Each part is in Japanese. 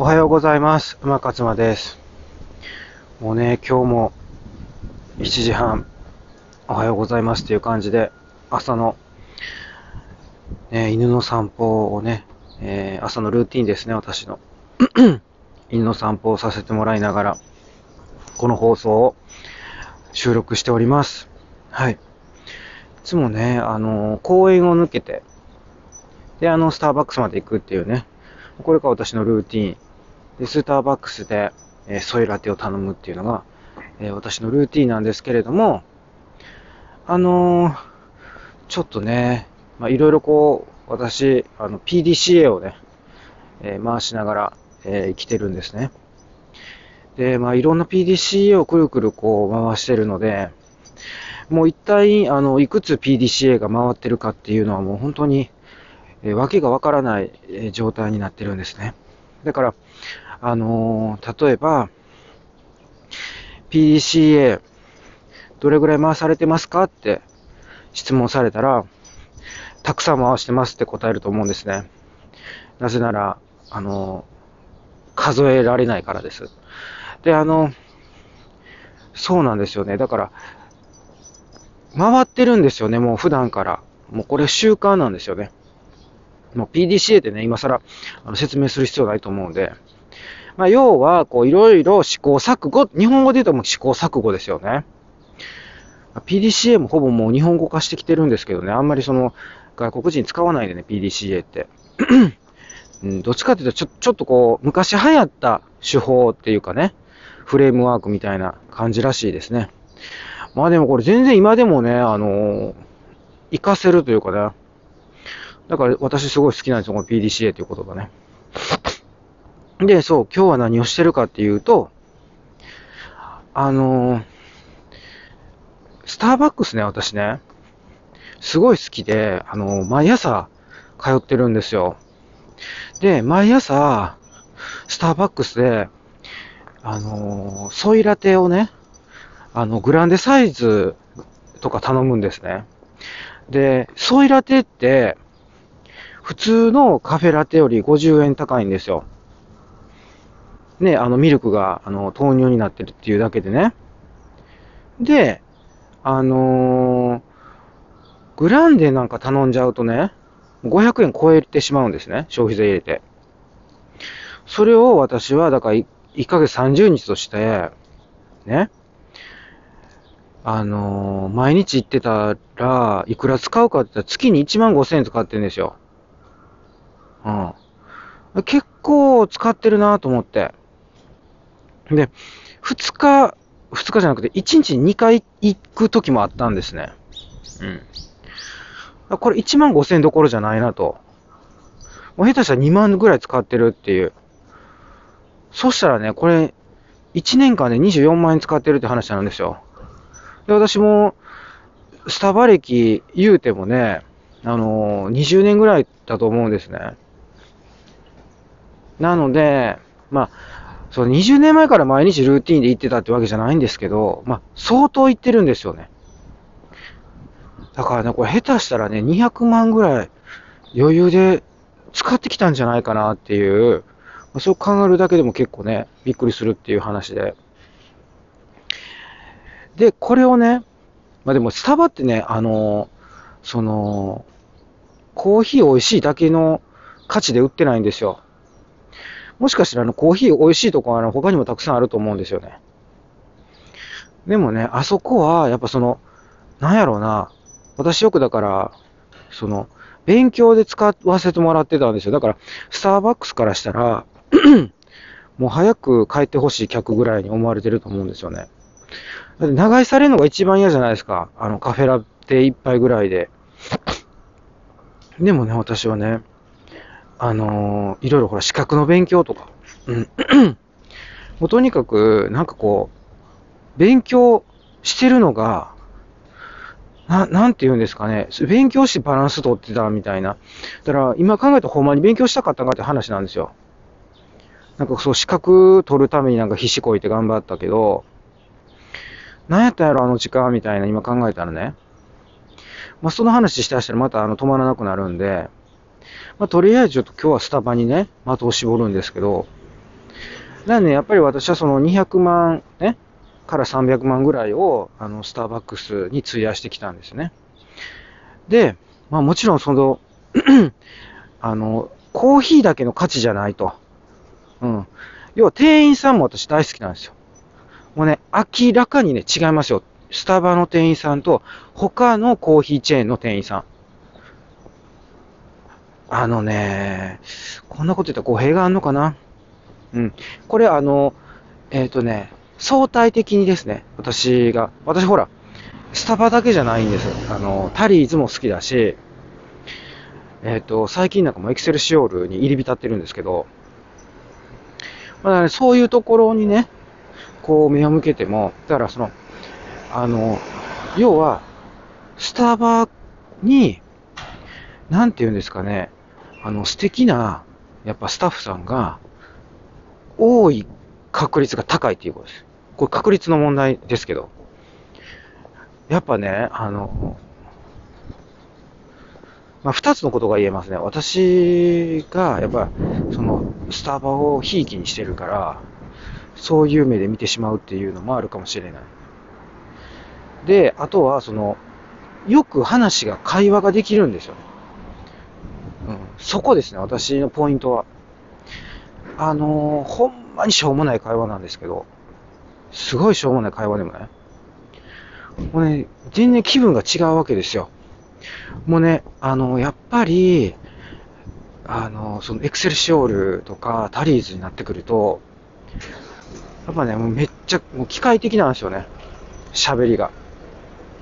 おはようございます。馬勝間です。もうね、今日も7時半、おはようございますっていう感じで、朝の、ね、犬の散歩をね、えー朝のルーティンですね、私の。犬の散歩をさせてもらいながら、この放送を収録しております。はい。いつもね、あの、公園を抜けて、で、あの、スターバックスまで行くっていうね、これが私のルーティン。で、スターバックスで、えソイラテを頼むっていうのが、え私のルーティンなんですけれども、あのーちょっとね、まあ、いろいろこう、私、あの、PDCA をね、えー回しながら、えー生きてるんですね。で、まあ、いろんな PDCA をくるくるこう回してるので、もう一体、あの、いくつ PDCA が回ってるかっていうのはもう本当に、えーわけがわからない、状態になってるんですね。だから、あのー例えば、PDCA、どれぐらい回されてますかって質問されたら、たくさん回してますって答えると思うんですね。なぜなら、あの数えられないからです。で、あの、そうなんですよね。だから、回ってるんですよね、もう普段から。もうこれ習慣なんですよね。もう PDCA ってね、今更あの説明する必要ないと思うんで。まあ、要は、こう、いろいろ試行錯誤、日本語で言うともう試行錯誤ですよね。PDCA もほぼもう日本語化してきてるんですけどね、あんまりその、外国人使わないでね、PDCA って。うん、どっちかっていうと、ちょ、ちょっとこう、昔流行った手法っていうかね、フレームワークみたいな感じらしいですね。まあでもこれ全然今でもね、あのー活かせるというかね、だから私すごい好きなんですよ、この PDCA という言葉ね。で、そう、今日は何をしてるかっていうと、あのースターバックスね、私ね、すごい好きで、あのー毎朝通ってるんですよ。で、毎朝、スターバックスで、あのーソイラテをね、あの、グランデサイズとか頼むんですね。で、ソイラテって、普通のカフェラテより50円高いんですよ。ね、あの、ミルクが、あの、豆乳になってるっていうだけでね。で、あのーグランデなんか頼んじゃうとね、500円超えてしまうんですね、消費税入れて。それを私は、だからい1ヶ月30日として、ね、あのー毎日行ってたら、いくら使うかって言ったら月に1万5千円使ってるんですよ。うん。結構使ってるなと思って。で、2日、2日じゃなくて1日に2回行く時もあったんですね。うん。これ1万5千どころじゃないなと。もう下手したら2万ぐらい使ってるっていう。そしたらね、これ、1年間で24万円使ってるって話なんですよ。で、私も、スタバ歴言うてもね、あのー20年ぐらいだと思うんですね。なので、まあ、そう、20年前から毎日ルーティンで行ってたってわけじゃないんですけど、まあ、相当行ってるんですよね。だからね、これ下手したらね、200万ぐらい余裕で使ってきたんじゃないかなっていう、まあそう考えるだけでも結構ね、びっくりするっていう話で。で、これをね、まあでもスタバってね、あの、その、コーヒー美味しいだけの価値で売ってないんですよ。もしかしたらあのコーヒー美味しいとこはあの他にもたくさんあると思うんですよね。でもね、あそこはやっぱその、なんやろうな、私よくだから、その、勉強で使わせてもらってたんですよ。だから、スターバックスからしたら、もう早く帰ってほしい客ぐらいに思われてると思うんですよね。だって長居されるのが一番嫌じゃないですか。あの、カフェラテ一杯ぐらいで。でもね、私はね、あのーいろいろほら、資格の勉強とか、うん。もうとにかく、なんかこう、勉強してるのが、な、なんて言うんですかね。勉強してバランス取ってたみたいな。だから、今考えたらほんまに勉強したかったんかって話なんですよ。なんかそう、資格取るためになんか必死こいて頑張ったけど、なんやったんやろ、あの時間みたいな、今考えたらね。まあ、その話したらしたらまたあの止まらなくなるんで、まあ、とりあえずちょっと今日はスタバにね、的を絞るんですけど、なんで、やっぱり私はその200万、ね、から300万ぐらいを、あの、スターバックスに費やしてきたんですね。で、まあもちろんその、あの、コーヒーだけの価値じゃないと。うん。要は店員さんも私大好きなんですよ。もうね、明らかにね、違いますよ。スタバの店員さんと、他のコーヒーチェーンの店員さん。あのね、こんなこと言ったら語弊があんのかな？うん。これあの、えっ、ー、とね、相対的にですね、私が、私ほら、スタバだけじゃないんですよ。あの、タリーズも好きだし、えっ、ー、と、最近なんかもエクセルシオールに入り浸ってるんですけど、まあ、ね、そういうところにね、こう目を向けても、だからその、あの、要は、スタバに、なんて言うんですかね、あの、素敵な、やっぱスタッフさんが、多い確率が高いっていうことです。これ確率の問題ですけど。やっぱね、あの、まあ、二つのことが言えますね。私が、やっぱ、その、スタバをひいきにしてるから、そういう目で見てしまうっていうのもあるかもしれない。で、あとは、その、よく話が、会話ができるんですよね。そこですね、私のポイントは。あのー、ほんまにしょうもない会話なんですけど、すごいしょうもない会話でもね、もうね、全然気分が違うわけですよ。もうね、あの、やっぱり、あの、そのエクセルシオールとかタリーズになってくると、やっぱね、もうめっちゃ、もう機械的なんですよね。喋りが。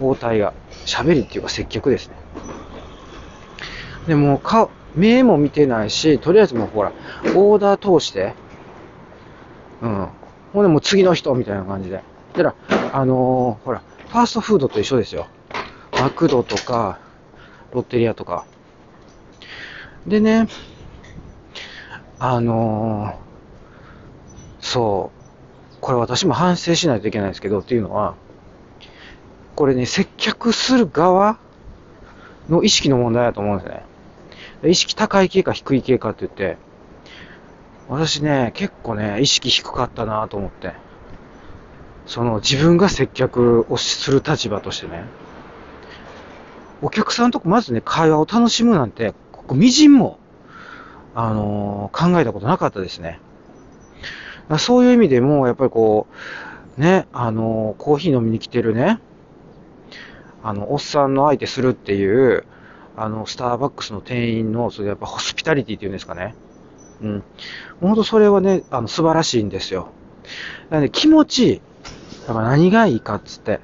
応対が。喋りっていうか接客ですね。でも、顔、目も見てないし、とりあえずもうほら、オーダー通して、うん。ほんでもう次の人みたいな感じで。だから、あのー、ほら、ファーストフードと一緒ですよ。マクドとか、ロッテリアとか。でね、あのー、そう、これ私も反省しないといけないんですけど、っていうのは、これね、接客する側の意識の問題だと思うんですね。意識高い系か低い系かって言って、私ね、結構ね、意識低かったなと思って。その自分が接客をする立場としてね。お客さんとまずね、会話を楽しむなんて、ここみじんも、あのー、考えたことなかったですね。そういう意味でも、やっぱりこう、ね、あのー、コーヒー飲みに来てるね、あの、おっさんの相手するっていう、あの、スターバックスの店員の、それやっぱホスピタリティっていうんですかね。うん。本当それはね、あの、素晴らしいんですよ。だからね、気持ちいい。だから何がいいかっつって。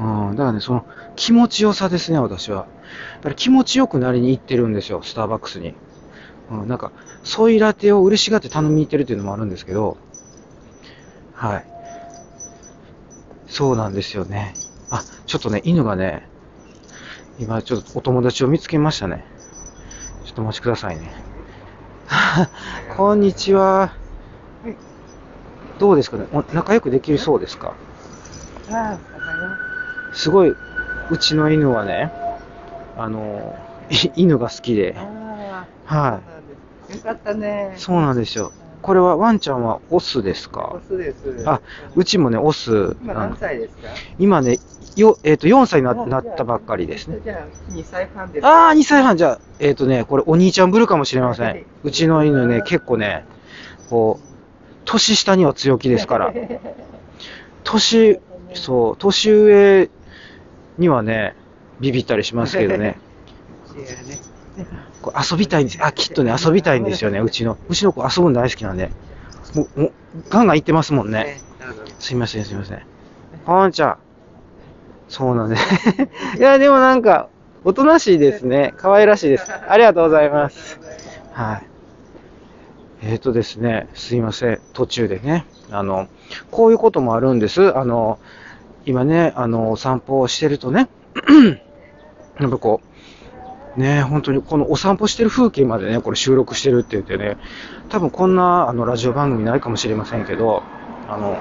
うん。だからね、その、気持ちよさですね、私は。だから気持ちよくなりに行ってるんですよ、スターバックスに。うん、なんか、ソイラテを嬉しがって頼みに行ってるっていうのもあるんですけど、はい。そうなんですよね。あ、ちょっとね、犬がね、今ちょっとお友達を見つけましたね。ちょっとお待ちくださいね。こんにちは。どうですかね？仲良くできるそうですか？すごい、うちの犬はね、あの、犬が好きで。はい。よかったね。そうなんですよ。これはワンちゃんはオスですか？オスです。あ、うちもね、オス。今何歳ですか？今ね、よ、えっ、ー、と、4歳にななったばっかりですね。じゃあ、2歳半ですああ、2歳半。じゃあ、えっ、ー、とね、これお兄ちゃんブルかもしれません。うちの犬ね、結構ね、こう、年下には強気ですから。年、そう、年上にはね、ビビったりしますけどね。遊びたいんです。あ、きっとね、遊びたいんですよね、うちの。うちの子遊ぶの大好きなんで。もう、もうガンガン行ってますもんね。すいません、すいません。こんちゃん。そうなんです。いや、でもなんか、おとなしいですね。可愛らしいです。ありがとうございます。はい。えっ、ー、とですね、すいません。途中でね。あの、こういうこともあるんです。あの、今ね、あの、お散歩をしてるとね、やっぱこう、ね本当にこのお散歩してる風景までね、これ収録してるって言ってね、多分こんなあのラジオ番組ないかもしれませんけど、あの、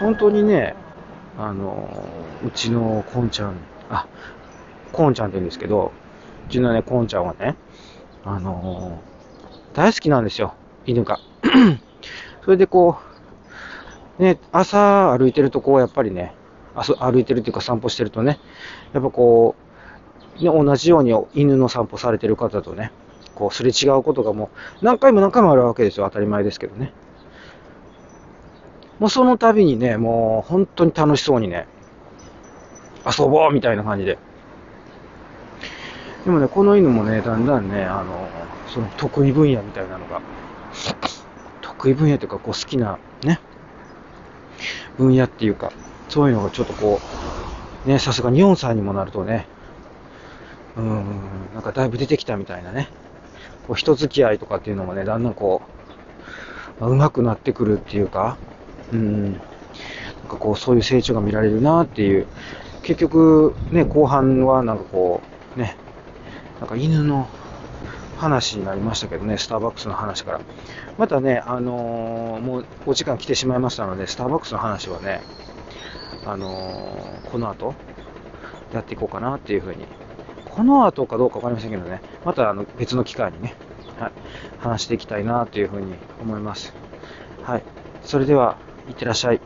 本当にね、あの、うちのこんちゃん、あ、こんちゃんって言うんですけど、うちのね、こんちゃんはね、あの、大好きなんですよ、犬が。それでこう、ね、朝歩いてるとこう、やっぱりね、歩いてるっていうか散歩してるとね、やっぱこう、同じように犬の散歩されてる方とね、こう、すれ違うことがもう何回も何回もあるわけですよ。当たり前ですけどね。もうその度にね、もう本当に楽しそうにね、遊ぼうみたいな感じで。でもね、この犬もね、だんだんね、あの、その得意分野みたいなのが、得意分野というか、こう好きなね、分野っていうか、そういうのがちょっとこう、ね、さすがに4歳にもなるとね、うん、なんかだいぶ出てきたみたいなね、こう人付き合いとかっていうのもね、だんだんこう、まあ、上手くなってくるっていうか、うん、なんかこう、そういう成長が見られるなっていう、結局、ね、後半はなんかこう、ね、なんか犬の話になりましたけどね、スターバックスの話から。またね、あのー、もうお時間来てしまいましたので、スターバックスの話はね、あのー、この後、やっていこうかなっていうふうに。この後かどうか分かりませんけどね、またあの別の機会にね、はい、話していきたいなというふうに思います。はい。それでは、いってらっしゃい。